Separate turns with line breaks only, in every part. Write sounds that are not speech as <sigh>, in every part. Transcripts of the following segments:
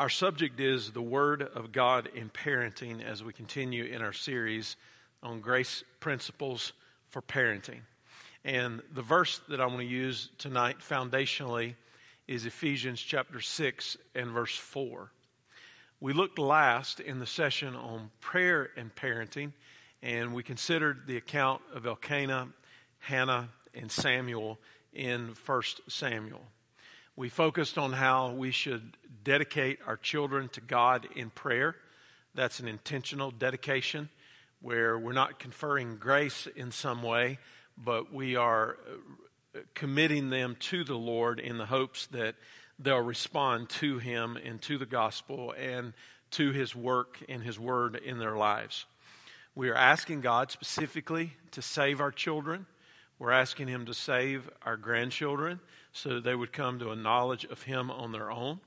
Our subject is the Word of God in parenting as we continue in our series on grace principles for parenting. And the verse that I want to use tonight foundationally is Ephesians chapter 6 and verse 4. We looked last in the session on prayer and parenting, and we considered the account of Elkanah, Hannah, and Samuel in 1 Samuel. We focused on how we should dedicate our children to God in prayer. That's an intentional dedication where we're not conferring grace in some way, but we are uh, committing them to the Lord in the hopes that they'll respond to Him and to the gospel and to His work and His word in their lives. We are asking God specifically to save our children. We're asking Him to save our grandchildren so they would come to a knowledge of Him on their own.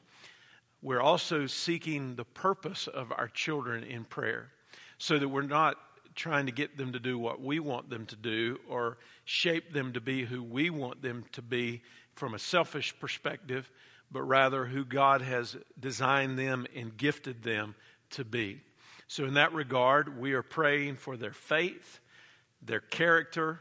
We're also seeking the purpose of our children in prayer so that we're not trying to get them to do what we want them to do or shape them to be who we want them to be from a selfish perspective, but rather who God has designed them and gifted them to be. So, in that regard, we are praying for their faith, their character,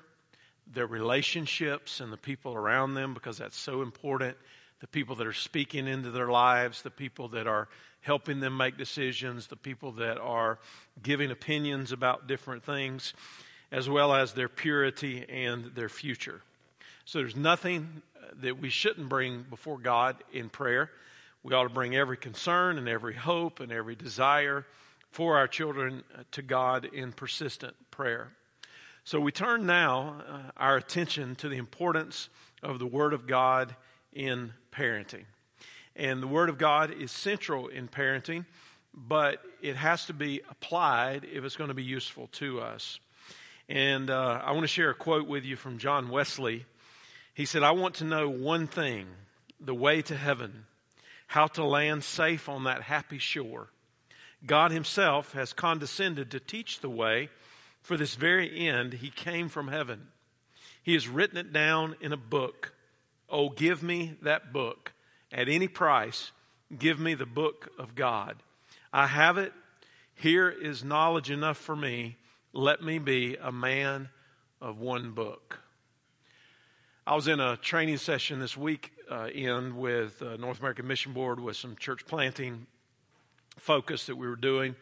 their relationships and the people around them because that's so important. The people that are speaking into their lives, the people that are helping them make decisions, the people that are giving opinions about different things, as well as their purity and their future. So there's nothing that we shouldn't bring before God in prayer. We ought to bring every concern and every hope and every desire for our children to God in persistent prayer. So we turn now uh, our attention to the importance of the Word of God in parenting. And the Word of God is central in parenting, but it has to be applied if it's going to be useful to us. And uh, I want to share a quote with you from John Wesley. He said, I want to know one thing the way to heaven, how to land safe on that happy shore. God Himself has condescended to teach the way for this very end, he came from heaven. He has written it down in a book. Oh, give me that book. At any price, give me the book of God. I have it. Here is knowledge enough for me. Let me be a man of one book. I was in a training session this week uh, in with uh, North American Mission Board with some church planting focus that we were doing.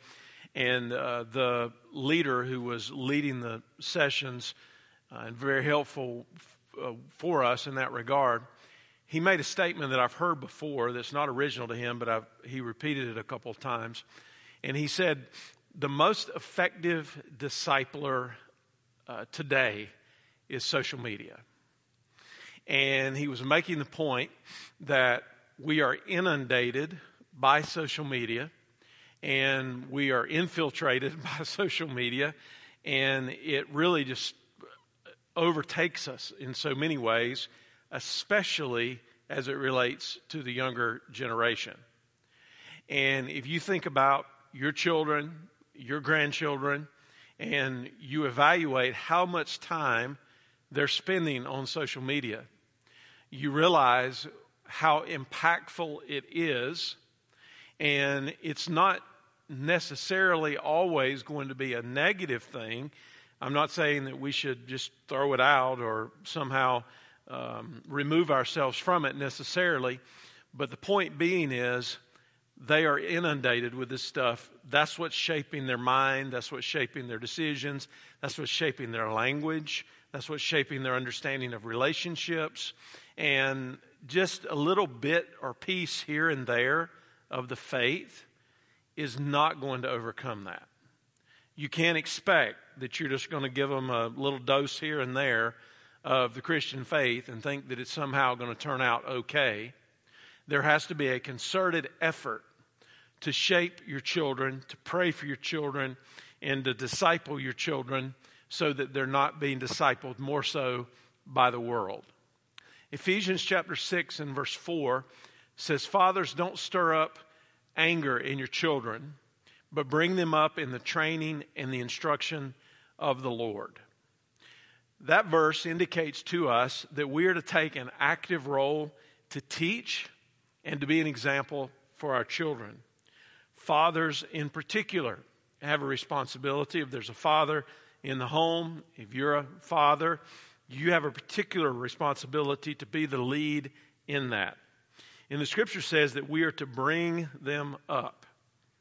And uh, the leader who was leading the sessions uh, and very helpful f- uh, for us in that regard, he made a statement that I've heard before that's not original to him, but I've, he repeated it a couple of times. And he said, The most effective discipler uh, today is social media. And he was making the point that we are inundated by social media and we are infiltrated <laughs> by social media, and it really just overtakes us in so many ways, especially as it relates to the younger generation. And if you think about your children, your grandchildren, and you evaluate how much time they're spending on social media, you realize how impactful it is. And it's not necessarily always going to be a negative thing. I'm not saying that we should just throw it out or somehow um, remove ourselves from it necessarily, but the point being is they are inundated with this stuff. That's what's shaping their mind, that's what's shaping their decisions, that's what's shaping their language, that's what's shaping their understanding of relationships. And just a little bit or piece here and there of the faith is not going to overcome that. You can't expect that you're just going to give them a little dose here and there of the Christian faith and think that it's somehow going to turn out okay. There has to be a concerted effort to shape your children, to pray for your children, and to disciple your children so that they're not being discipled more so by the world. Ephesians chapter 6 and verse 4 says, Fathers, don't stir up anger in your children, but bring them up in the training and the instruction of the Lord. That verse indicates to us that we are to take an active role to teach and to be an example for our children. Fathers, in particular, have a responsibility. If there's a father in the home, if you're a father, you have a particular responsibility to be the lead in that. And the scripture says that we are to bring them up.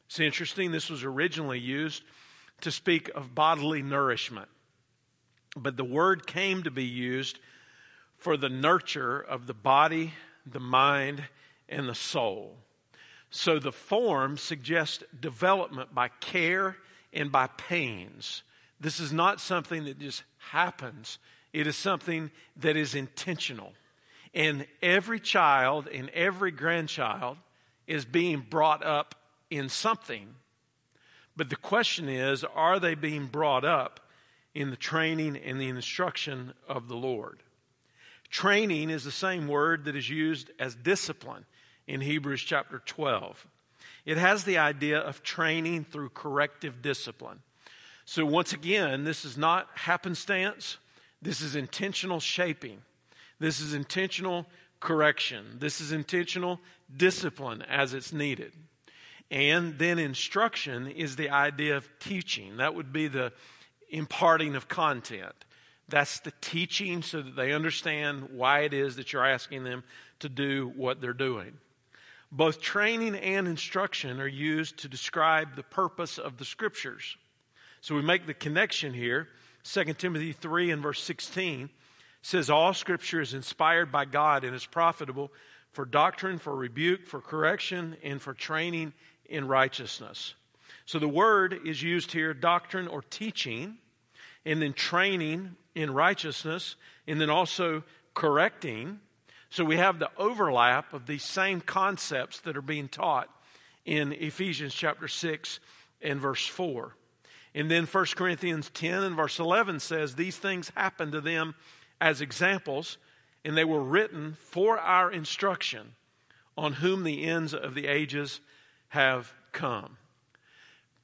It's interesting, this was originally used to speak of bodily nourishment. But the word came to be used for the nurture of the body, the mind, and the soul. So the form suggests development by care and by pains. This is not something that just happens, it is something that is intentional. And every child and every grandchild is being brought up in something. But the question is are they being brought up in the training and the instruction of the Lord? Training is the same word that is used as discipline in Hebrews chapter 12. It has the idea of training through corrective discipline. So, once again, this is not happenstance, this is intentional shaping, this is intentional correction, this is intentional discipline as it's needed. And then instruction is the idea of teaching. That would be the imparting of content. That's the teaching so that they understand why it is that you're asking them to do what they're doing. Both training and instruction are used to describe the purpose of the scriptures. So we make the connection here. 2 Timothy 3 and verse 16 says, All scripture is inspired by God and is profitable for doctrine, for rebuke, for correction, and for training in righteousness. So the word is used here doctrine or teaching, and then training in righteousness, and then also correcting. So we have the overlap of these same concepts that are being taught in Ephesians chapter 6 and verse 4. And then 1 Corinthians 10 and verse 11 says, These things happen to them as examples, and they were written for our instruction, on whom the ends of the ages have come.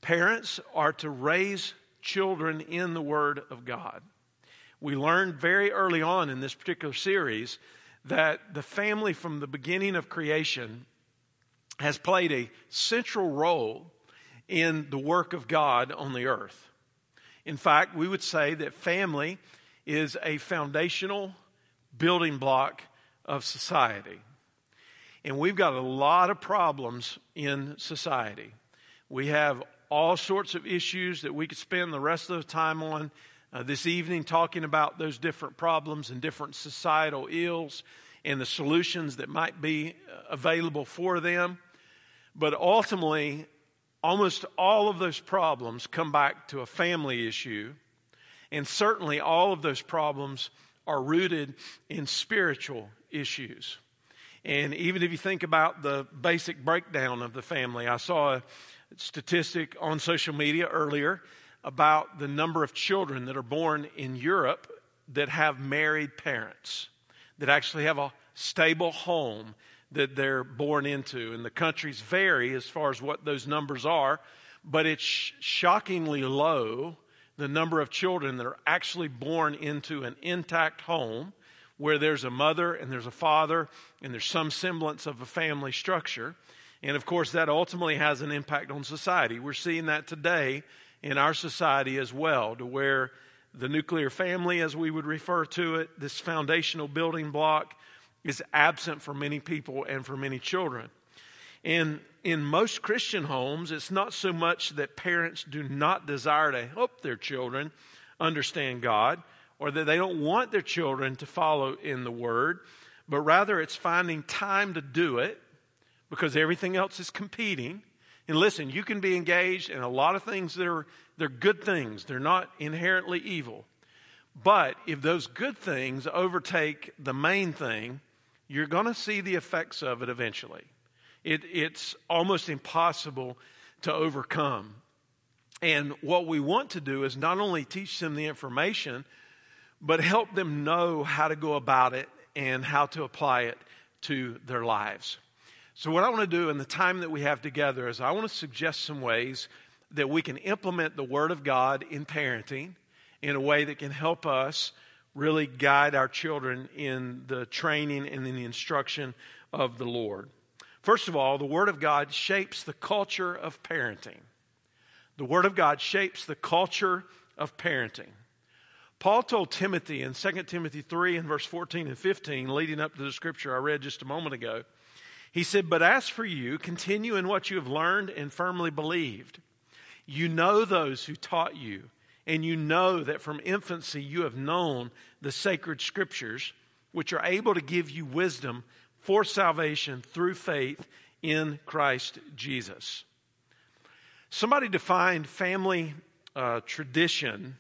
Parents are to raise children in the Word of God. We learned very early on in this particular series that the family from the beginning of creation has played a central role in the work of God on the earth. In fact, we would say that family is a foundational building block of society. And we've got a lot of problems in society. We have all sorts of issues that we could spend the rest of the time on uh, this evening talking about those different problems and different societal ills and the solutions that might be uh, available for them. But ultimately, almost all of those problems come back to a family issue. And certainly, all of those problems are rooted in spiritual issues. And even if you think about the basic breakdown of the family, I saw a statistic on social media earlier about the number of children that are born in Europe that have married parents, that actually have a stable home that they're born into. And the countries vary as far as what those numbers are, but it's shockingly low the number of children that are actually born into an intact home where there's a mother and there's a father and there's some semblance of a family structure. And of course, that ultimately has an impact on society. We're seeing that today in our society as well, to where the nuclear family, as we would refer to it, this foundational building block, is absent for many people and for many children. And in most Christian homes, it's not so much that parents do not desire to help their children understand God or that they don't want their children to follow in the Word, but rather it's finding time to do it because everything else is competing. And listen, you can be engaged in a lot of things that are they're good things. They're not inherently evil. But if those good things overtake the main thing, you're going to see the effects of it eventually. It, it's almost impossible to overcome. And what we want to do is not only teach them the information, but help them know how to go about it and how to apply it to their lives. So, what I want to do in the time that we have together is I want to suggest some ways that we can implement the Word of God in parenting in a way that can help us really guide our children in the training and in the instruction of the Lord. First of all, the Word of God shapes the culture of parenting. The Word of God shapes the culture of parenting. Paul told Timothy in 2 Timothy 3 and verse 14 and 15, leading up to the scripture I read just a moment ago, he said, But as for you, continue in what you have learned and firmly believed. You know those who taught you, and you know that from infancy you have known the sacred scriptures, which are able to give you wisdom for salvation through faith in Christ Jesus. Somebody defined family uh, tradition,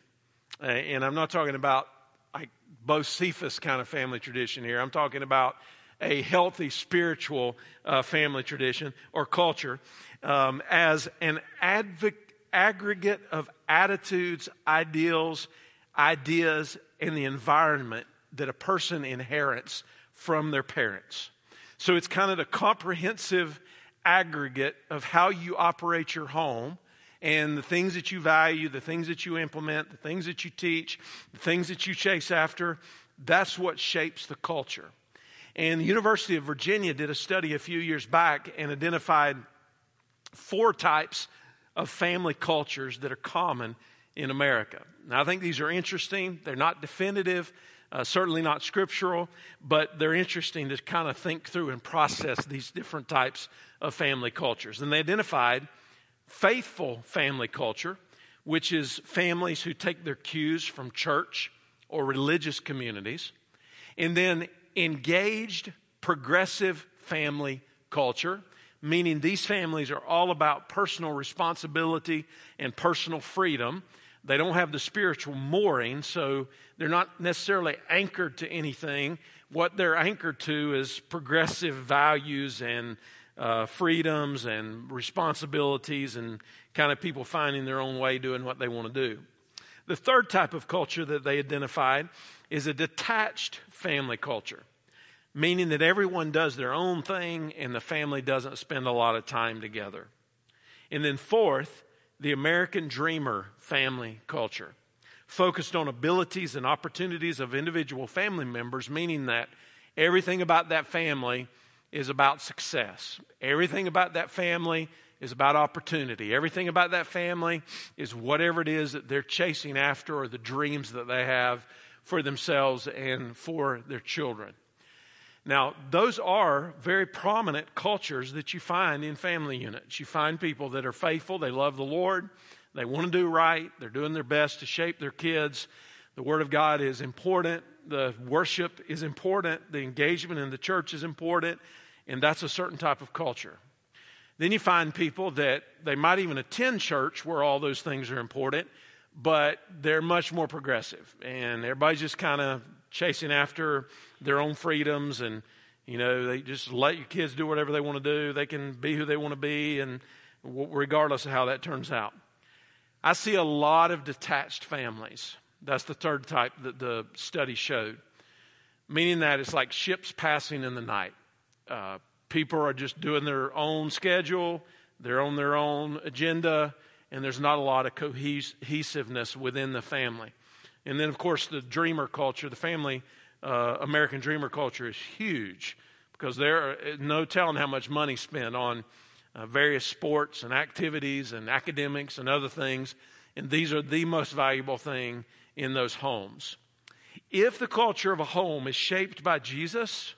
uh, and I'm not talking about like Bocephus kind of family tradition here. I'm talking about a healthy spiritual uh, family tradition or culture um, as an aggregate of attitudes, ideals, ideas, and the environment that a person inherits from their parents. So it's kind of a comprehensive aggregate of how you operate your home and the things that you value, the things that you implement, the things that you teach, the things that you chase after. That's what shapes the culture. And the University of Virginia did a study a few years back and identified four types of family cultures that are common in America. Now, I think these are interesting. They're not definitive, uh, certainly not scriptural, but they're interesting to kind of think through and process these different types of family cultures. And they identified faithful family culture, which is families who take their cues from church or religious communities, and then engaged, progressive family culture, meaning these families are all about personal responsibility and personal freedom. They don't have the spiritual mooring, so they're not necessarily anchored to anything. What they're anchored to is progressive values and uh, freedoms and responsibilities and kind of people finding their own way doing what they want to do. The third type of culture that they identified is a detached family culture meaning that everyone does their own thing and the family doesn't spend a lot of time together. And then, fourth, the American dreamer family culture, focused on abilities and opportunities of individual family members, meaning that everything about that family is about success. Everything about that family is about opportunity. Everything about that family is whatever it is that they're chasing after or the dreams that they have for themselves and for their children. Now, those are very prominent cultures that you find in family units. You find people that are faithful, they love the Lord, they want to do right, they're doing their best to shape their kids. The Word of God is important, the worship is important, the engagement in the church is important, and that's a certain type of culture. Then you find people that they might even attend church where all those things are important, but they're much more progressive. And everybody's just kind of chasing after their own freedoms and you know they just let your kids do whatever they want to do. They can be who they want to be and regardless of how that turns out. I see a lot of detached families. That's the third type that the study showed. Meaning that it's like ships passing in the night. Uh, people are just doing their own schedule. They're on their own agenda. And there's not a lot of cohesiveness within the family and then, of course, the dreamer culture, the family uh, American dreamer culture is huge because there are no telling how much money spent on uh, various sports and activities and academics and other things. And these are the most valuable thing in those homes. If the culture of a home is shaped by Jesus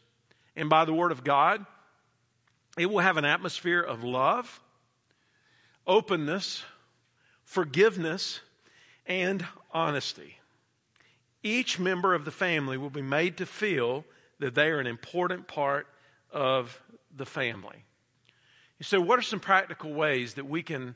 and by the Word of God, it will have an atmosphere of love, openness, forgiveness, and honesty each member of the family will be made to feel that they are an important part of the family. So, what are some practical ways that we can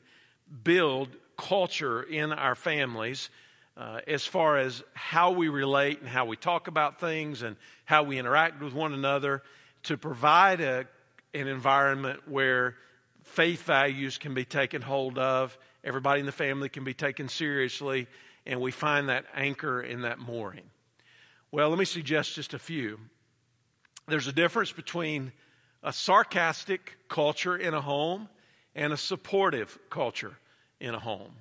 build culture in our families uh, as far as how we relate and how we talk about things and how we interact with one another to provide a, an environment where faith values can be taken hold of, everybody in the family can be taken seriously, and we find that anchor in that mooring? Well, let me suggest just a few. There's a difference between a sarcastic culture in a home and a supportive culture in a home.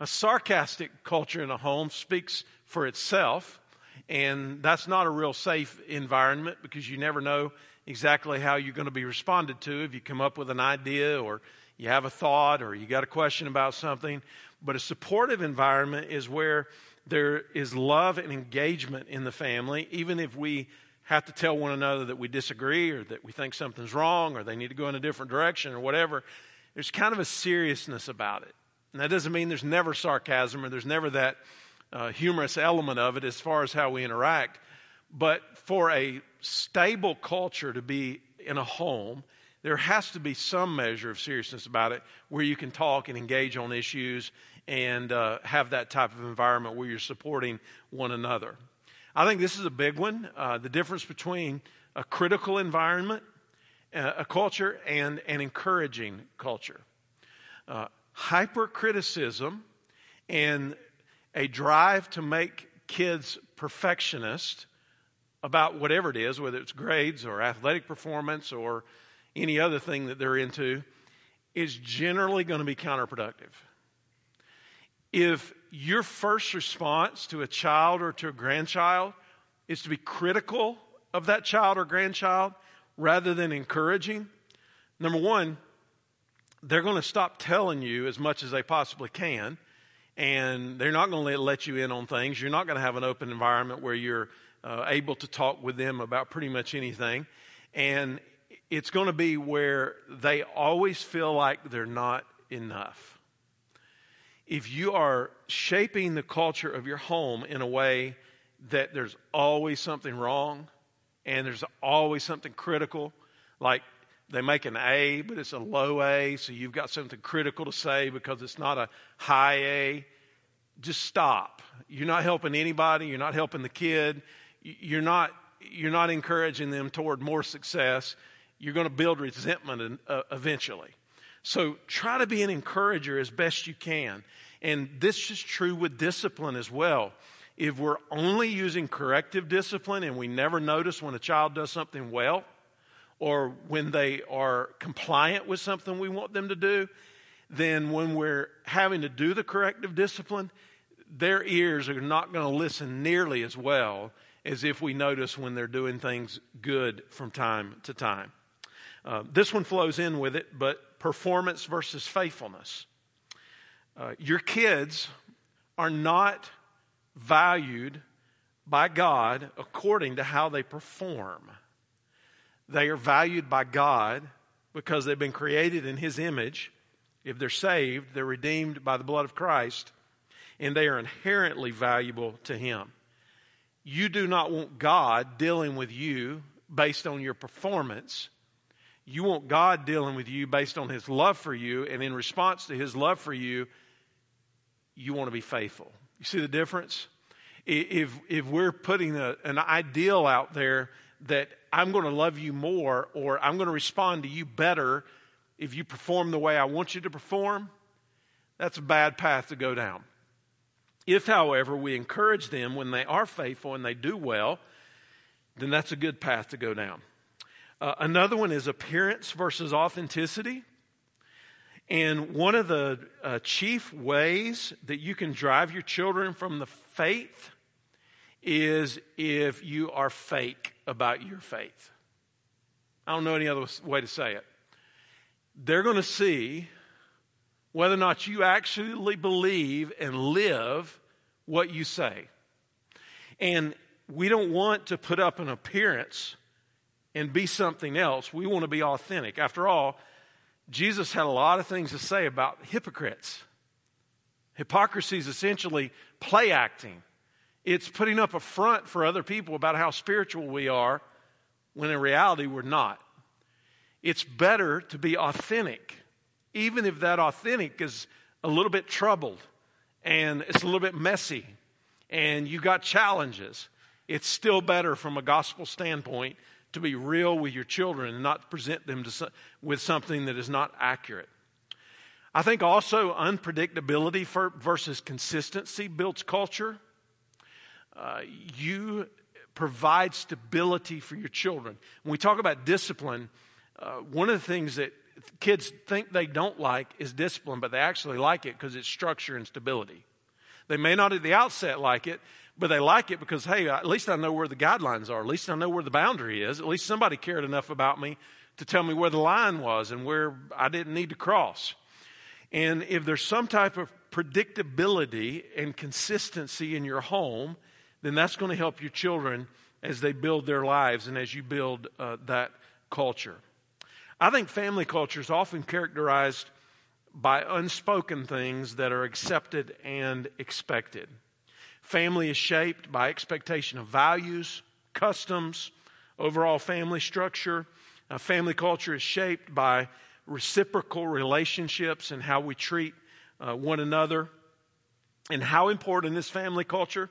A sarcastic culture in a home speaks for itself, and that's not a real safe environment because you never know exactly how you're going to be responded to if you come up with an idea or you have a thought or you got a question about something. But a supportive environment is where there is love and engagement in the family, even if we have to tell one another that we disagree or that we think something's wrong or they need to go in a different direction or whatever. There's kind of a seriousness about it. And that doesn't mean there's never sarcasm or there's never that uh, humorous element of it as far as how we interact. But for a stable culture to be in a home, there has to be some measure of seriousness about it where you can talk and engage on issues and uh, have that type of environment where you're supporting one another. I think this is a big one uh, the difference between a critical environment, uh, a culture, and an encouraging culture. Uh, hypercriticism and a drive to make kids perfectionist about whatever it is, whether it's grades or athletic performance or any other thing that they're into, is generally going to be counterproductive. If your first response to a child or to a grandchild is to be critical of that child or grandchild rather than encouraging, number one, they're going to stop telling you as much as they possibly can, and they're not going to let you in on things. You're not going to have an open environment where you're uh, able to talk with them about pretty much anything. And it's going to be where they always feel like they're not enough. If you are shaping the culture of your home in a way that there's always something wrong and there's always something critical, like they make an A, but it's a low A, so you've got something critical to say because it's not a high A. Just stop. You're not helping anybody. You're not helping the kid. You're not, you're not encouraging them toward more success. You're going to build resentment uh, eventually. So try to be an encourager as best you can. And this is true with discipline as well. If we're only using corrective discipline and we never notice when a child does something well, or when they are compliant with something we want them to do, then when we're having to do the corrective discipline, their ears are not going to listen nearly as well as if we notice when they're doing things good from time to time. Uh, this one flows in with it, but performance versus faithfulness. Uh, your kids are not valued by God according to how they perform. They are valued by God because they've been created in His image. If they're saved, they're redeemed by the blood of Christ, and they are inherently valuable to Him. You do not want God dealing with you based on your performance. You want God dealing with you based on His love for you, and in response to His love for you, you want to be faithful. You see the difference? If, if we're putting a, an ideal out there that I'm going to love you more or I'm going to respond to you better if you perform the way I want you to perform, that's a bad path to go down. If, however, we encourage them when they are faithful and they do well, then that's a good path to go down. Uh, another one is appearance versus authenticity. And one of the uh, chief ways that you can drive your children from the faith is if you are fake about your faith. I don't know any other way to say it. They're going to see whether or not you actually believe and live what you say. And we don't want to put up an appearance and be something else. We want to be authentic. After all, Jesus had a lot of things to say about hypocrites. Hypocrisy is essentially play acting. It's putting up a front for other people about how spiritual we are when in reality we're not. It's better to be authentic, even if that authentic is a little bit troubled and it's a little bit messy and you got challenges. It's still better from a gospel standpoint to be real with your children and not present them to, with something that is not accurate. I think also unpredictability versus consistency builds culture. Uh, you provide stability for your children. When we talk about discipline, uh, one of the things that kids think they don't like is discipline, but they actually like it because it's structure and stability. They may not at the outset like it, But they like it because, hey, at least I know where the guidelines are. At least I know where the boundary is. At least somebody cared enough about me to tell me where the line was and where I didn't need to cross. And if there's some type of predictability and consistency in your home, then that's going to help your children as they build their lives and as you build uh, that culture. I think family culture is often characterized by unspoken things that are accepted and expected. Family is shaped by expectation of values, customs, overall family structure. Uh, family culture is shaped by reciprocal relationships and how we treat uh, one another. And how important is family culture?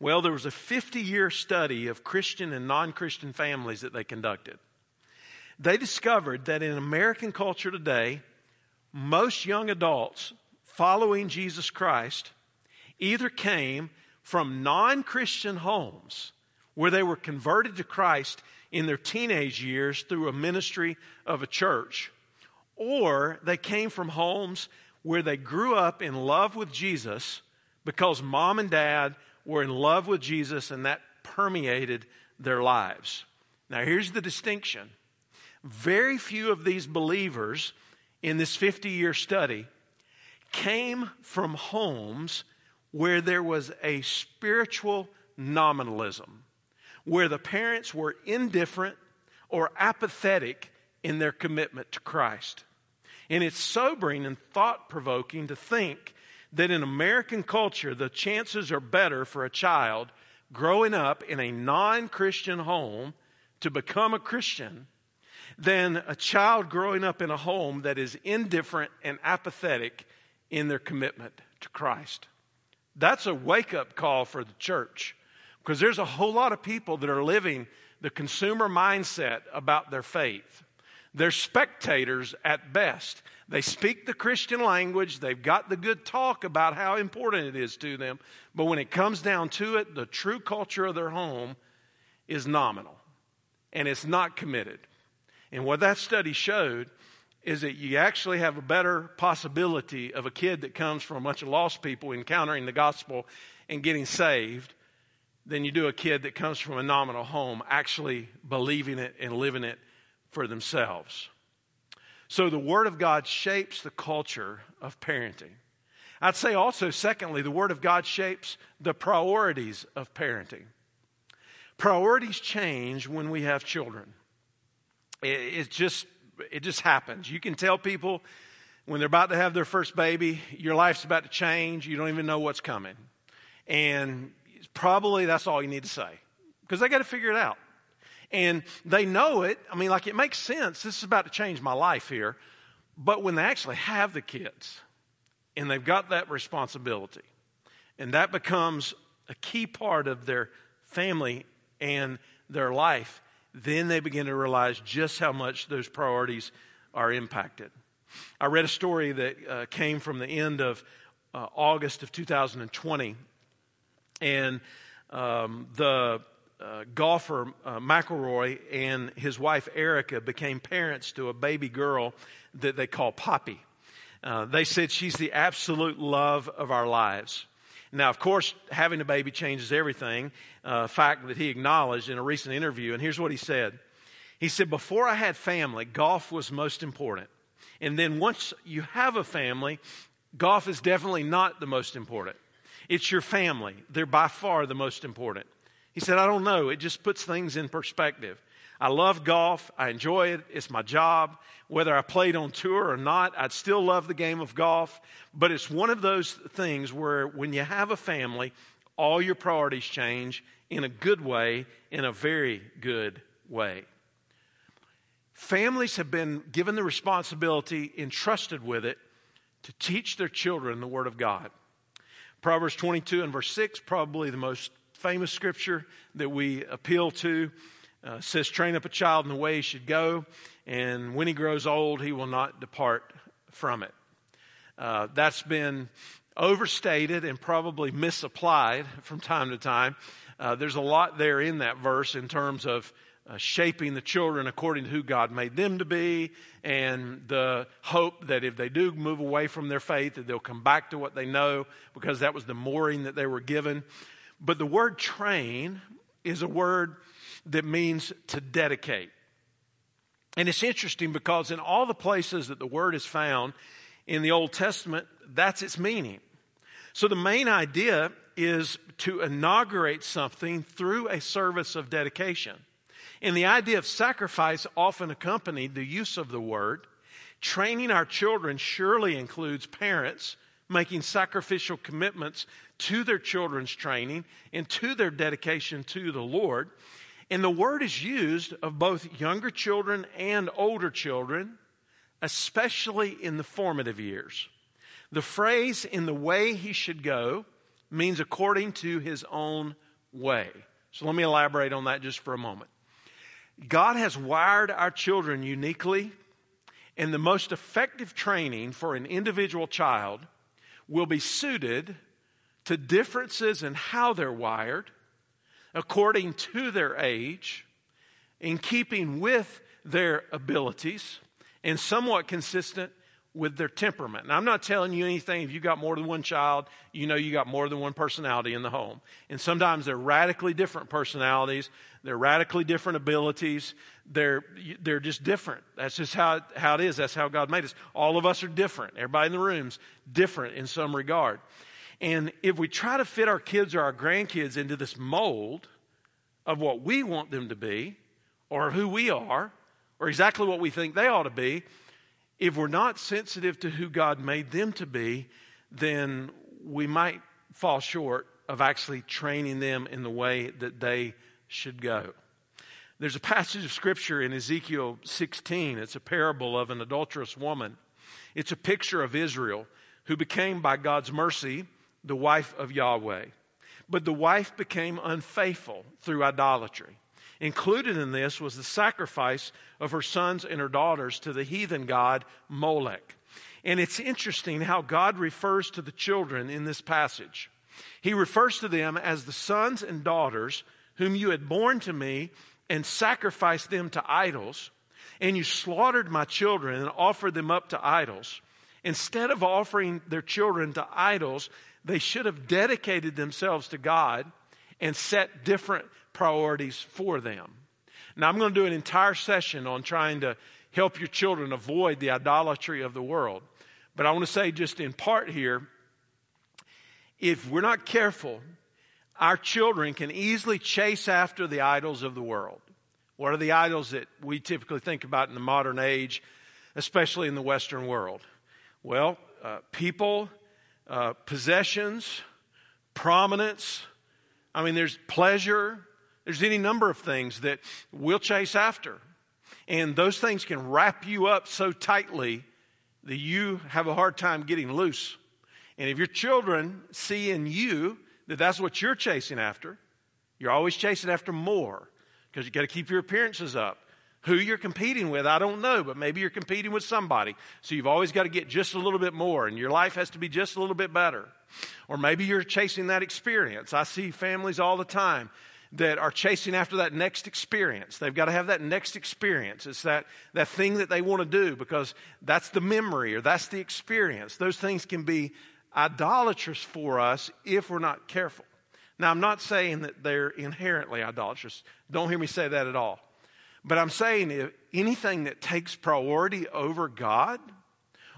Well, there was a 50 year study of Christian and non Christian families that they conducted. They discovered that in American culture today, most young adults following Jesus Christ either came from non Christian homes where they were converted to Christ in their teenage years through a ministry of a church, or they came from homes where they grew up in love with Jesus because mom and dad were in love with Jesus and that permeated their lives. Now, here's the distinction very few of these believers in this 50 year study came from homes where there was a spiritual nominalism, where the parents were indifferent or apathetic in their commitment to Christ. And it's sobering and thought provoking to think that in American culture, the chances are better for a child growing up in a non Christian home to become a Christian than a child growing up in a home that is indifferent and apathetic in their commitment to Christ. That's a wake up call for the church because there's a whole lot of people that are living the consumer mindset about their faith. They're spectators at best. They speak the Christian language, they've got the good talk about how important it is to them, but when it comes down to it, the true culture of their home is nominal and it's not committed. And what that study showed is that you actually have a better possibility of a kid that comes from a bunch of lost people encountering the gospel and getting saved than you do a kid that comes from a nominal home actually believing it and living it for themselves. So the Word of God shapes the culture of parenting. I'd say also, secondly, the Word of God shapes the priorities of parenting. Priorities change when we have children. It, it, just, it just happens. You can tell people when they're about to have their first baby, your life's about to change, you don't even know what's coming. And probably that's all you need to say because they got to figure it out. And they know it. I mean, like it makes sense. This is about to change my life here. But when they actually have the kids and they've got that responsibility, and that becomes a key part of their family and their life, then they begin to realize just how much those priorities are impacted. I read a story that uh, came from the end of uh, August of 2020, and um, the uh, golfer uh, McIlroy and his wife Erica became parents to a baby girl that they call Poppy. Uh, they said she's the absolute love of our lives. Now, of course, having a baby changes everything, uh, fact that he acknowledged in a recent interview. And here's what he said He said, Before I had family, golf was most important. And then once you have a family, golf is definitely not the most important. It's your family. They're by far the most important. He said, I don't know. It just puts things in perspective. I love golf. I enjoy it. It's my job. Whether I played on tour or not, I'd still love the game of golf. But it's one of those things where when you have a family, all your priorities change in a good way, in a very good way. Families have been given the responsibility, entrusted with it, to teach their children the Word of God. Proverbs 22 and verse 6, probably the most famous scripture that we appeal to uh, says, Train up a child in the way he should go, and when he grows old, he will not depart from it. Uh, that's been overstated and probably misapplied from time to time. Uh, there's a lot there in that verse in terms of uh, shaping the children according to who God made them to be, and the hope that if they do move away from their faith, that they'll come back to what they know because that was the mooring that they were given. But the word train is a word that means to dedicate. And it's interesting because in all the places that the word is found in the Old Testament, that's its meaning. So the main idea is to inaugurate something through a service of dedication. And the idea of sacrifice often accompanied the use of the word. Training our children surely includes parents making sacrificial commitments to their children's training and to their dedication to the Lord. And the word is used of both younger children and older children, especially in the formative years. The phrase, in the way he should go, means according to his own way. So let me elaborate on that just for a moment. God has wired our children uniquely, and the most effective training for an individual child will be suited to differences in how they're wired, according to their age, in keeping with their abilities, and somewhat consistent with their temperament. Now, I'm not telling you anything. If you got more than one child, you know you got more than one personality in the home. And sometimes they're radically different personalities. They're radically different abilities. They're, they're just different. That's just how, how it is. That's how God made us. All of us are different. Everybody in the room's different in some regard. And if we try to fit our kids or our grandkids into this mold of what we want them to be, or who we are, or exactly what we think they ought to be, if we're not sensitive to who God made them to be, then we might fall short of actually training them in the way that they should go. There's a passage of scripture in Ezekiel 16. It's a parable of an adulterous woman. It's a picture of Israel who became, by God's mercy, the wife of Yahweh. But the wife became unfaithful through idolatry. Included in this was the sacrifice of her sons and her daughters to the heathen god Molech. And it's interesting how God refers to the children in this passage. He refers to them as the sons and daughters whom you had borne to me and sacrificed them to idols, and you slaughtered my children and offered them up to idols. Instead of offering their children to idols, they should have dedicated themselves to God and set different priorities for them. Now, I'm going to do an entire session on trying to help your children avoid the idolatry of the world. But I want to say, just in part here, if we're not careful, our children can easily chase after the idols of the world. What are the idols that we typically think about in the modern age, especially in the Western world? Well, uh, people, uh, possessions, prominence. I mean, there's pleasure, there's any number of things that we'll chase after. And those things can wrap you up so tightly that you have a hard time getting loose. And if your children see in you that that's what you're chasing after, you're always chasing after more because you got to keep your appearances up. Who you're competing with, I don't know, but maybe you're competing with somebody. So you've always got to get just a little bit more, and your life has to be just a little bit better. Or maybe you're chasing that experience. I see families all the time that are chasing after that next experience. They've got to have that next experience. It's that, that thing that they want to do because that's the memory or that's the experience. Those things can be idolatrous for us if we're not careful. Now, I'm not saying that they're inherently idolatrous. Don't hear me say that at all. But I'm saying if anything that takes priority over God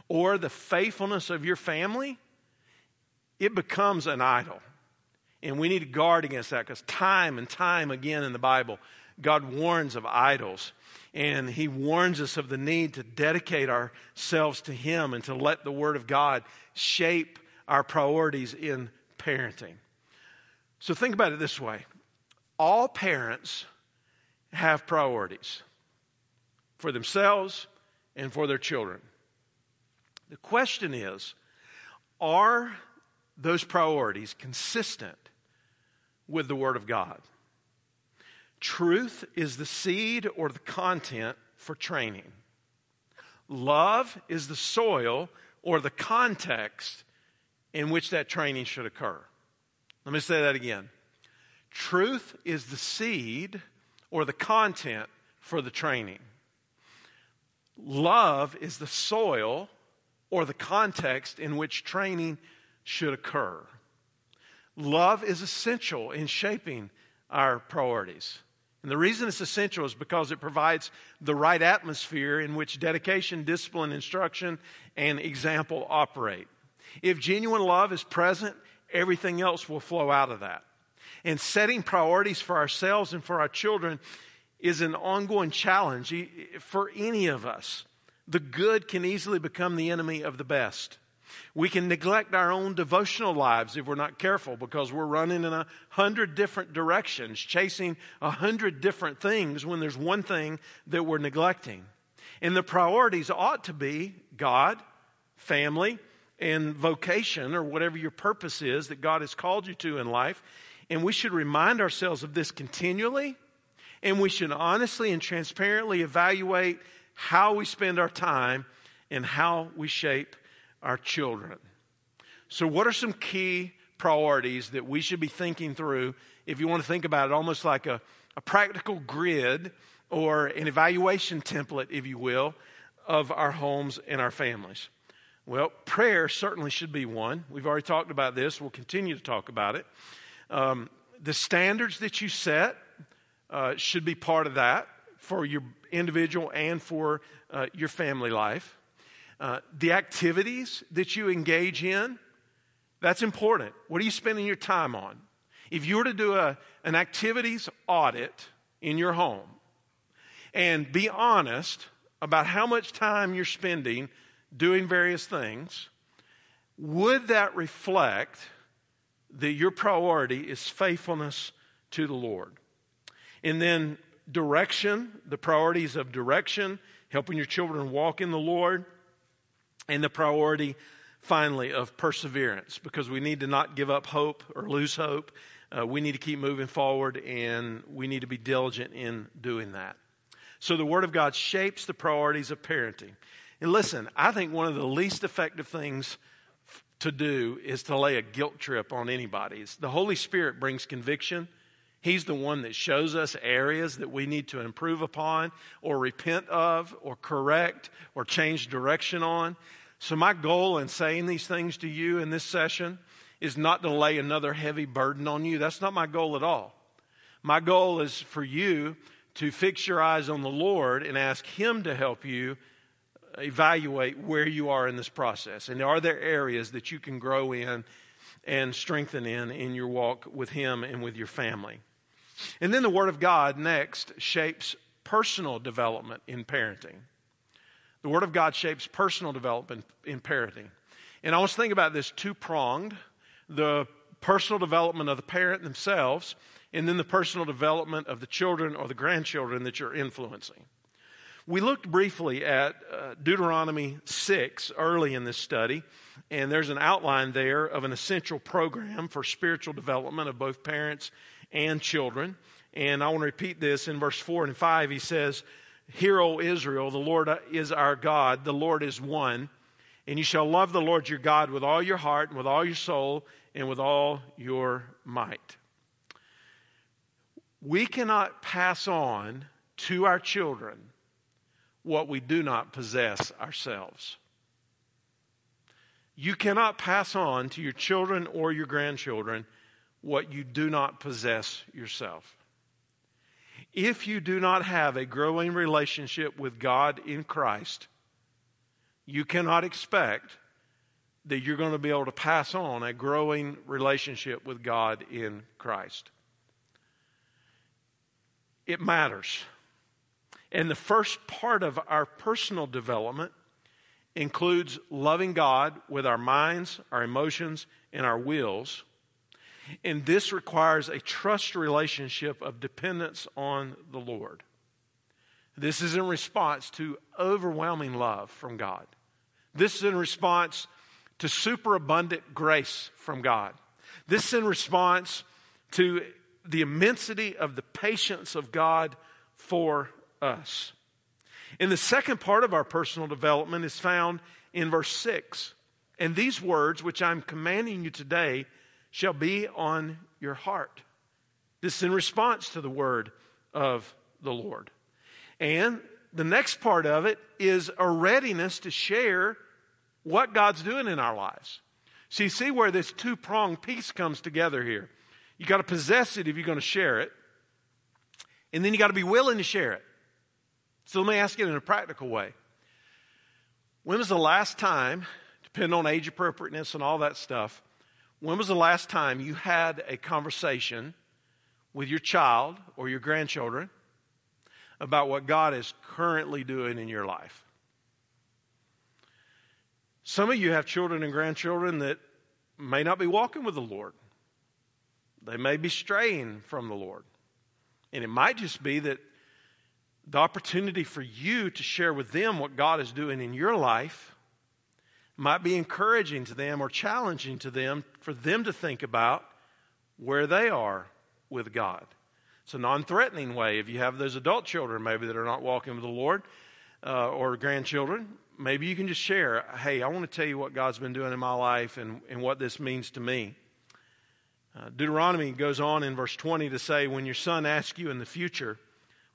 or the faithfulness of your family, it becomes an idol. And we need to guard against that because time and time again in the Bible, God warns of idols. And He warns us of the need to dedicate ourselves to Him and to let the Word of God shape our priorities in parenting. So think about it this way all parents have priorities for themselves and for their children. The question is are those priorities consistent with the Word of God. Truth is the seed or the content for training. Love is the soil or the context in which that training should occur. Let me say that again. Truth is the seed or the content for the training. Love is the soil or the context in which training should occur. love is essential in shaping our priorities. And the reason it's essential is because it provides the right atmosphere in which dedication, discipline, instruction, and example operate. If genuine love is present, everything else will flow out of that. And setting priorities for ourselves and for our children is an ongoing challenge for any of us. The good can easily become the enemy of the best. We can neglect our own devotional lives if we're not careful because we're running in a hundred different directions, chasing a hundred different things when there's one thing that we're neglecting. And the priorities ought to be God, family, and vocation, or whatever your purpose is that God has called you to in life. And we should remind ourselves of this continually, and we should honestly and transparently evaluate how we spend our time and how we shape our children. So, what are some key priorities that we should be thinking through if you want to think about it almost like a, a practical grid or an evaluation template, if you will, of our homes and our families? Well, prayer certainly should be one. We've already talked about this, we'll continue to talk about it. Um, the standards that you set uh, should be part of that for your individual and for uh, your family life. Uh, the activities that you engage in, that's important. What are you spending your time on? If you were to do a, an activities audit in your home and be honest about how much time you're spending doing various things, would that reflect that your priority is faithfulness to the Lord? And then direction, the priorities of direction, helping your children walk in the Lord and the priority, finally, of perseverance, because we need to not give up hope or lose hope. Uh, we need to keep moving forward, and we need to be diligent in doing that. So, the Word of God shapes the priorities of parenting. And listen, I think one of the least effective things to do is to lay a guilt trip on anybody. It's, the Holy Spirit brings conviction. He's the one that shows us areas that we need to improve upon or repent of or correct or change direction on. So, my goal in saying these things to you in this session is not to lay another heavy burden on you. That's not my goal at all. My goal is for you to fix your eyes on the Lord and ask Him to help you evaluate where you are in this process. And are there areas that you can grow in and strengthen in in your walk with Him and with your family? And then the Word of God next shapes personal development in parenting. The Word of God shapes personal development in parenting. And I was thinking about this two pronged the personal development of the parent themselves, and then the personal development of the children or the grandchildren that you're influencing. We looked briefly at uh, Deuteronomy 6 early in this study, and there's an outline there of an essential program for spiritual development of both parents and children. And I want to repeat this in verse 4 and 5. He says, Hear, O Israel, the Lord is our God, the Lord is one. And you shall love the Lord your God with all your heart and with all your soul and with all your might. We cannot pass on to our children what we do not possess ourselves. You cannot pass on to your children or your grandchildren what you do not possess yourself. If you do not have a growing relationship with God in Christ, you cannot expect that you're going to be able to pass on a growing relationship with God in Christ. It matters. And the first part of our personal development includes loving God with our minds, our emotions, and our wills and this requires a trust relationship of dependence on the Lord. This is in response to overwhelming love from God. This is in response to superabundant grace from God. This is in response to the immensity of the patience of God for us. And the second part of our personal development is found in verse 6. And these words, which I'm commanding you today, shall be on your heart. This is in response to the word of the Lord. And the next part of it is a readiness to share what God's doing in our lives. So you see where this two pronged piece comes together here. You got to possess it if you're going to share it, and then you got to be willing to share it. So let me ask it in a practical way. When was the last time, depending on age appropriateness and all that stuff, when was the last time you had a conversation with your child or your grandchildren about what God is currently doing in your life? Some of you have children and grandchildren that may not be walking with the Lord. They may be straying from the Lord. And it might just be that the opportunity for you to share with them what God is doing in your life might be encouraging to them or challenging to them for them to think about where they are with God. It's a non threatening way. If you have those adult children, maybe that are not walking with the Lord uh, or grandchildren, maybe you can just share hey, I want to tell you what God's been doing in my life and, and what this means to me. Uh, Deuteronomy goes on in verse 20 to say, When your son asks you in the future,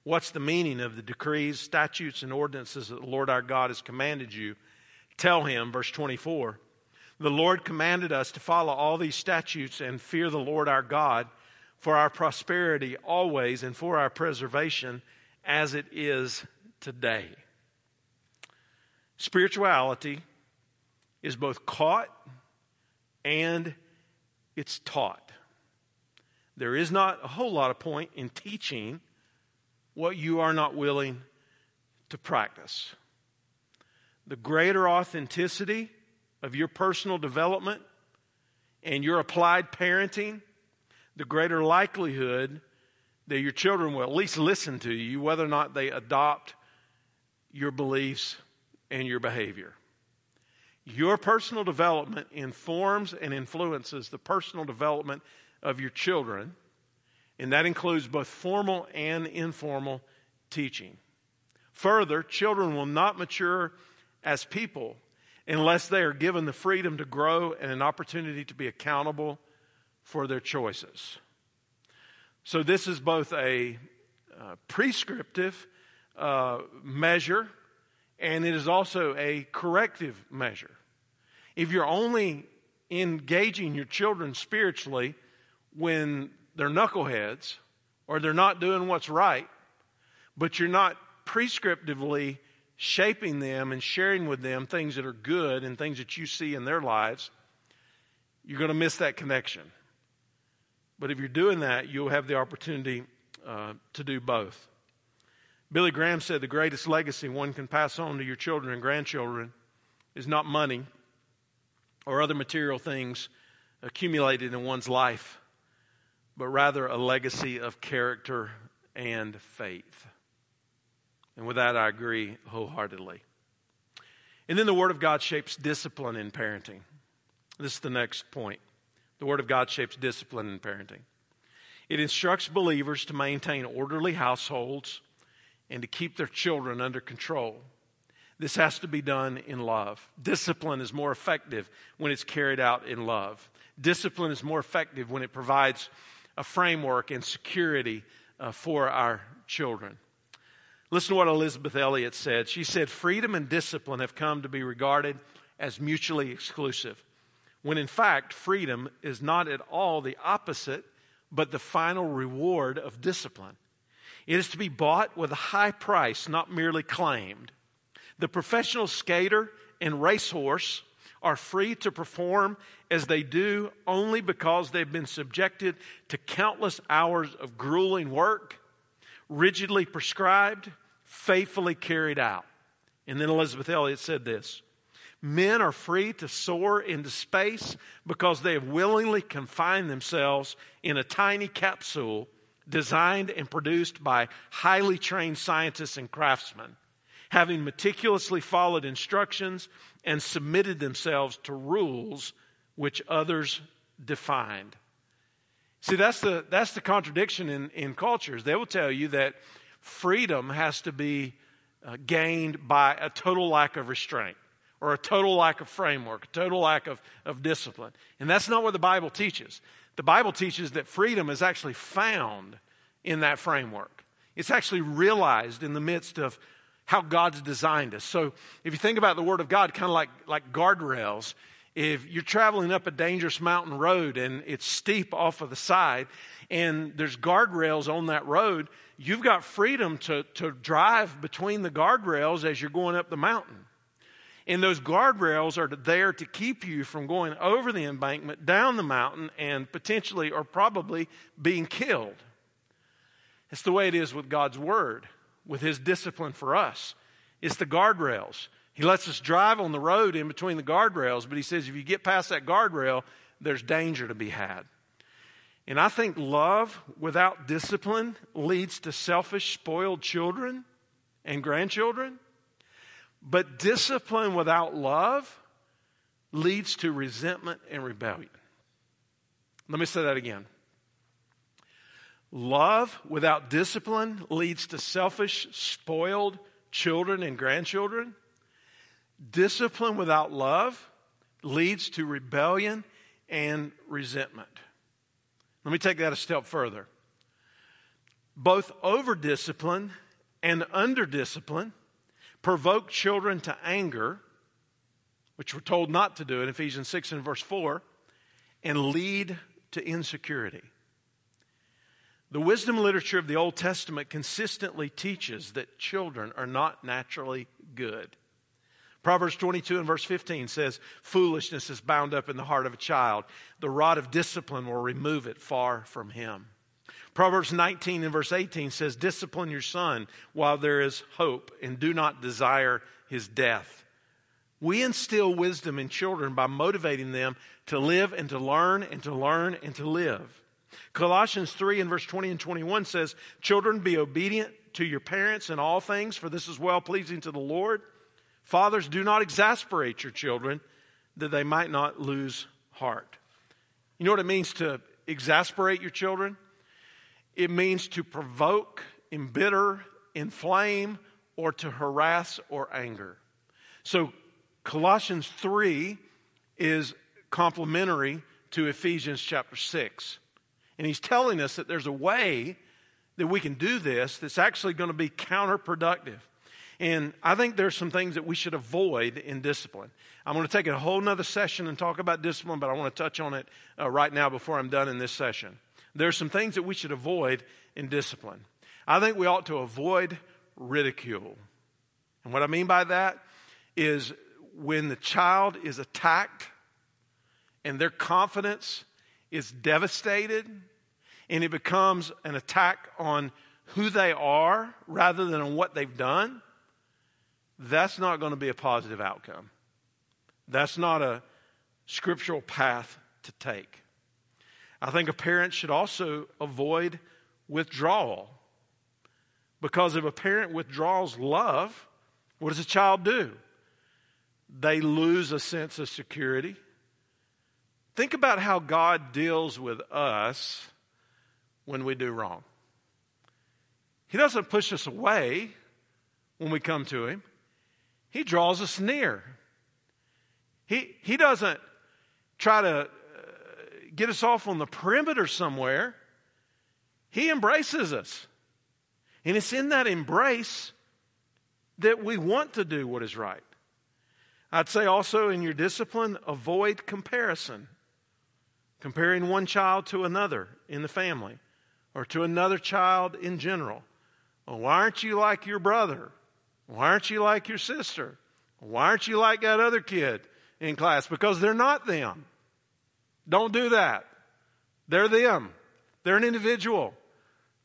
What's the meaning of the decrees, statutes, and ordinances that the Lord our God has commanded you? Tell him, verse 24, the Lord commanded us to follow all these statutes and fear the Lord our God for our prosperity always and for our preservation as it is today. Spirituality is both caught and it's taught. There is not a whole lot of point in teaching what you are not willing to practice. The greater authenticity of your personal development and your applied parenting, the greater likelihood that your children will at least listen to you, whether or not they adopt your beliefs and your behavior. Your personal development informs and influences the personal development of your children and that includes both formal and informal teaching. Further, children will not mature as people unless they are given the freedom to grow and an opportunity to be accountable for their choices. So, this is both a uh, prescriptive uh, measure and it is also a corrective measure. If you're only engaging your children spiritually when they're knuckleheads or they're not doing what's right, but you're not prescriptively shaping them and sharing with them things that are good and things that you see in their lives, you're going to miss that connection. But if you're doing that, you'll have the opportunity uh, to do both. Billy Graham said the greatest legacy one can pass on to your children and grandchildren is not money or other material things accumulated in one's life, but rather a legacy of character and faith. And with that, I agree wholeheartedly. And then the Word of God shapes discipline in parenting. This is the next point. The Word of God shapes discipline in parenting. It instructs believers to maintain orderly households and to keep their children under control. This has to be done in love. Discipline is more effective when it's carried out in love. Discipline is more effective when it provides a framework and security uh, for our children. Listen to what Elisabeth Elliot said. She said, Freedom and discipline have come to be regarded as mutually exclusive, when in fact, freedom is not at all the opposite, but the final reward of discipline. It is to be bought with a high price, not merely claimed. The professional skater and racehorse are free to perform as they do only because they've been subjected to countless hours of grueling work, rigidly prescribed, faithfully carried out. And then Elisabeth Elliot said this Men are free to soar into space because they have willingly confined themselves in a tiny capsule designed and produced by highly trained scientists and craftsmen having meticulously followed instructions and submitted themselves to rules which others defined. See, that's the, that's the contradiction in, in cultures. They will tell you that freedom has to be uh, gained by a total lack of restraint or a total lack of framework, a total lack of, of discipline. And that's not what the Bible teaches. The Bible teaches that freedom is actually found in that framework. It's actually realized in the midst of how God's designed us. So if you think about the Word of God kind of like, like guardrails, If you're traveling up a dangerous mountain road and it's steep off of the side and there's guardrails on that road, you've got freedom to, to drive between the guardrails as you're going up the mountain. And those guardrails are there to keep you from going over the embankment, down the mountain, and potentially or probably being killed. It's the way it is with God's Word, with His discipline for us. It's the guardrails. He lets us drive on the road in between the guardrails, but He says if you get past that guardrail, there's danger to be had. And I think love without discipline leads to selfish, spoiled children and grandchildren. But discipline without love leads to resentment and rebellion. Let me say that again. Love without discipline leads to selfish, spoiled children and grandchildren. Discipline without love leads to rebellion and resentment. Let me take that a step further. Both over discipline and under discipline provoke children to anger, which we're told not to do in Ephesians 6 and verse 4, and lead to insecurity. The wisdom literature of the Old Testament consistently teaches that children are not naturally good. Proverbs 22 and verse 15 says, Foolishness is bound up in the heart of a child. The rod of discipline will remove it far from him. Proverbs 19 and verse 18 says, Discipline your son while there is hope, and do not desire his death. We instill wisdom in children by motivating them to live and to learn and to learn and to live. Colossians 3 and verse 20 and 21 says, Children, be obedient to your parents in all things, for this is well pleasing to the Lord. Fathers, do not exasperate your children, that they might not lose heart. You know what it means to exasperate your children? It means to provoke, embitter, inflame, or to harass or anger. So Colossians 3 is complementary to Ephesians chapter 6. And he's telling us that there's a way that we can do this that's actually going to be counterproductive. And I think there's some things that we should avoid in discipline. I'm going to take a whole nother session and talk about discipline, but I want to touch on it uh, right now before I'm done in this session. There's some things that we should avoid in discipline. I think we ought to avoid ridicule. And what I mean by that is when the child is attacked and their confidence is devastated and it becomes an attack on who they are rather than on what they've done, that's not going to be a positive outcome. That's not a scriptural path to take. I think a parent should also avoid withdrawal. Because if a parent withdraws love, what does a child do? They lose a sense of security. Think about how God deals with us when we do wrong. He doesn't push us away when we come to Him, He draws us near. He, he doesn't try to uh, get us off on the perimeter somewhere. He embraces us. And it's in that embrace that we want to do what is right. I'd say also in your discipline, avoid comparison. Comparing one child to another in the family or to another child in general. Well, why aren't you like your brother? Why aren't you like your sister? Why aren't you like that other kid in class? Because they're not them. Don't do that. They're them. They're an individual.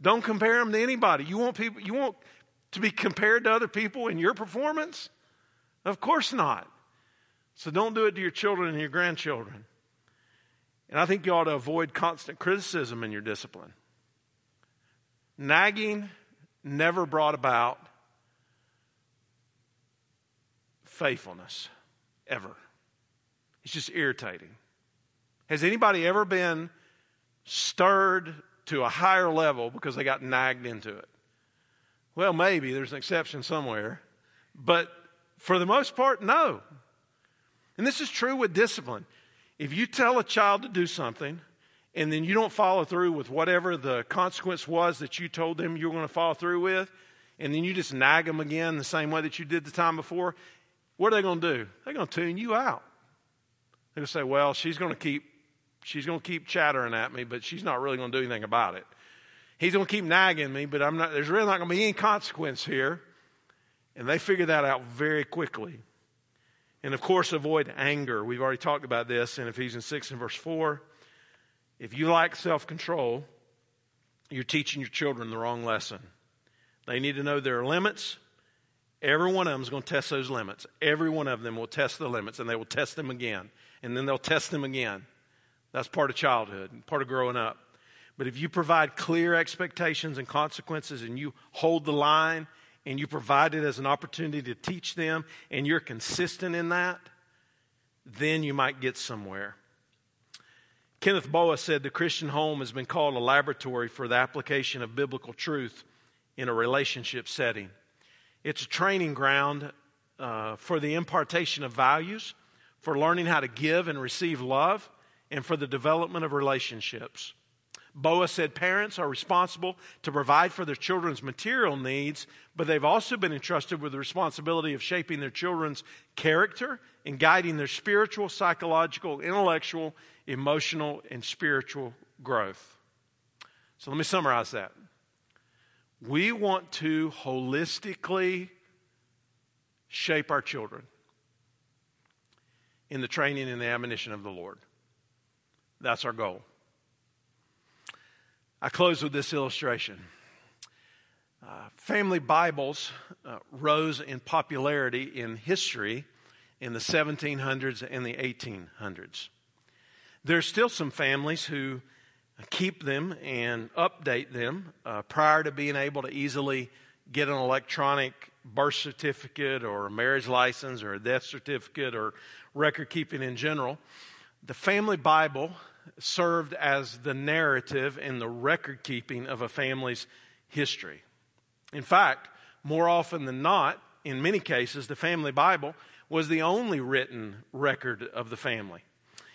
Don't compare them to anybody. You want people you want to be compared to other people in your performance? Of course not. So don't do it to your children and your grandchildren. And I think you ought to avoid constant criticism in your discipline. Nagging never brought about faithfulness, ever. It's just irritating. Has anybody ever been stirred to a higher level because they got nagged into it? Well, maybe there's an exception somewhere, but for the most part, no. And this is true with discipline. If you tell a child to do something and then you don't follow through with whatever the consequence was that you told them you were going to follow through with, and then you just nag them again the same way that you did the time before, what are they going to do? They're going to tune you out. They're going to say, Well, she's going to keep she's going to keep chattering at me, but she's not really going to do anything about it. He's going to keep nagging me, but I'm not, there's really not going to be any consequence here. And they figure that out very quickly. And of course, avoid anger. We've already talked about this in Ephesians 6 and verse 4. If you lack self control, you're teaching your children the wrong lesson. They need to know their limits. Every one of them is going to test those limits. Every one of them will test the limits, and they will test them again. And then they'll test them again. That's part of childhood, part of growing up. But if you provide clear expectations and consequences and you hold the line and you provide it as an opportunity to teach them and you're consistent in that, then you might get somewhere. Kenneth Boa said the Christian home has been called a laboratory for the application of biblical truth in a relationship setting. It's a training ground uh, for the impartation of values, for learning how to give and receive love, and for the development of relationships. Boa said parents are responsible to provide for their children's material needs, but they've also been entrusted with the responsibility of shaping their children's character and guiding their spiritual, psychological, intellectual, emotional, and spiritual growth. So let me summarize that. We want to holistically shape our children in the training and the admonition of the Lord. That's our goal. I close with this illustration. Uh, family Bibles uh, rose in popularity in history in the 1700s and the 1800s. There's still some families who keep them and update them uh, prior to being able to easily get an electronic birth certificate or a marriage license or a death certificate or record keeping in general. The family Bible served as the narrative and the record keeping of a family's history. In fact, more often than not, in many cases, the family Bible was the only written record of the family.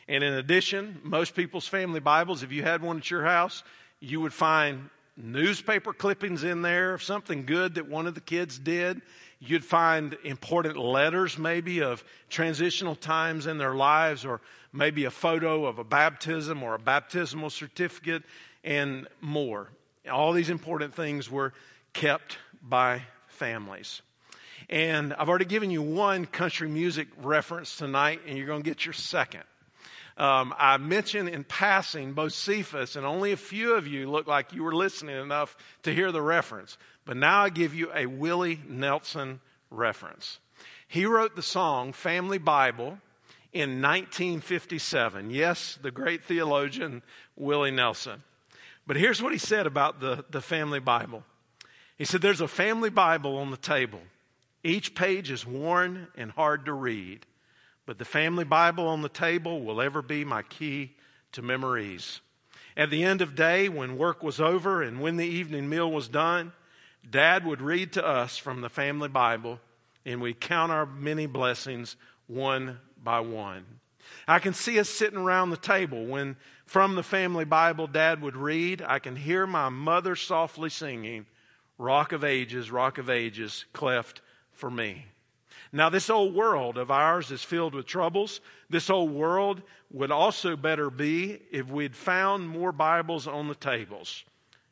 And in addition, most people's family Bibles, if you had one at your house, you would find newspaper clippings in there of something good that one of the kids did. You'd find important letters, maybe of transitional times in their lives, or maybe a photo of a baptism or a baptismal certificate, and more. All these important things were kept by families. And I've already given you one country music reference tonight, and you're going to get your second. Um, I mentioned in passing Bocephus, and only a few of you looked like you were listening enough to hear the reference. But now I give you a Willie Nelson reference. He wrote the song Family Bible in 1957. Yes, the great theologian Willie Nelson. But here's what he said about the, the family Bible. He said, There's a family Bible on the table. Each page is worn and hard to read. But the family Bible on the table will ever be my key to memories. At the end of day, when work was over and when the evening meal was done, Dad would read to us from the family Bible, and we'd count our many blessings one by one. I can see us sitting around the table when from the family Bible Dad would read. I can hear my mother softly singing, Rock of Ages, Rock of Ages, cleft for me. Now, this old world of ours is filled with troubles. This old world would also better be if we'd found more Bibles on the tables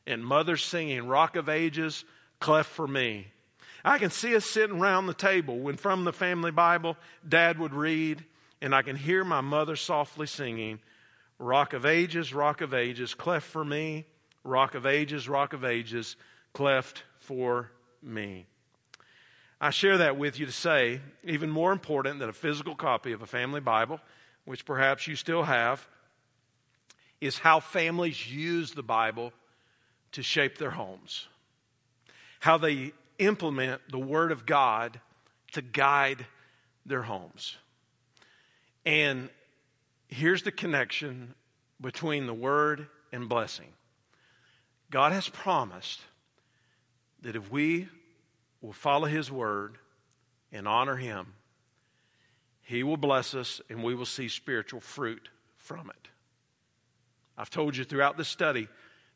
and mothers singing, Rock of Ages, cleft for me. I can see us sitting around the table when from the family Bible, Dad would read, and I can hear my mother softly singing, Rock of Ages, Rock of Ages, cleft for me, Rock of Ages, Rock of Ages, cleft for me. I share that with you to say, even more important than a physical copy of a family Bible, which perhaps you still have, is how families use the Bible to shape their homes. How they implement the Word of God to guide their homes. And here's the connection between the Word and blessing God has promised that if we will follow His word and honor Him, He will bless us and we will see spiritual fruit from it. I've told you throughout this study,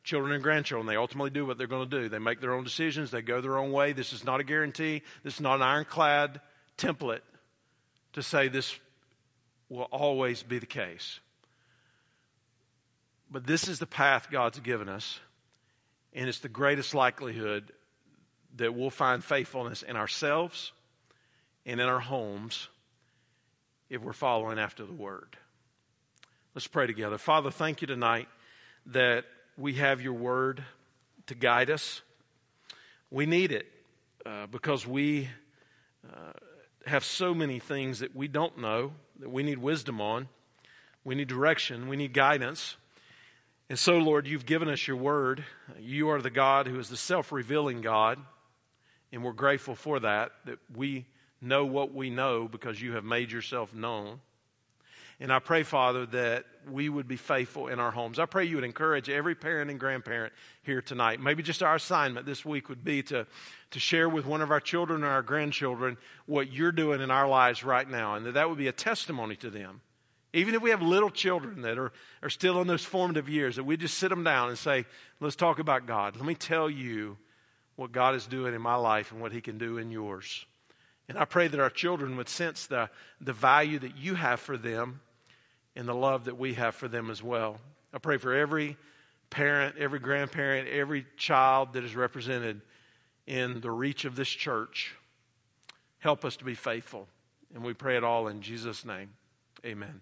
children and grandchildren, they ultimately do what they're going to do. They make their own decisions, they go their own way. This is not a guarantee, this is not an ironclad template to say this will always be the case. But this is the path God's given us, and it's the greatest likelihood that we'll find faithfulness in ourselves and in our homes if we're following after the Word. Let's pray together. Father, thank you tonight that we have your Word to guide us. We need it uh, because we uh, have so many things that we don't know, that we need wisdom on. We need direction. We need guidance. And so, Lord, you've given us your word. You are the God who is the self revealing God. And we're grateful for that, that we know what we know because you have made yourself known. And I pray, Father, that we would be faithful in our homes. I pray you would encourage every parent and grandparent here tonight. Maybe just our assignment this week would be to, to share with one of our children or our grandchildren what you're doing in our lives right now, and that that would be a testimony to them even if we have little children that are, are still in those formative years, that we just sit them down and say, let's talk about God. Let me tell you what God is doing in my life and what He can do in yours. And I pray that our children would sense the, the value that you have for them and the love that we have for them as well. I pray for every parent, every grandparent, every child that is represented in the reach of this church. Help us to be faithful. And we pray it all in Jesus' name. Amen.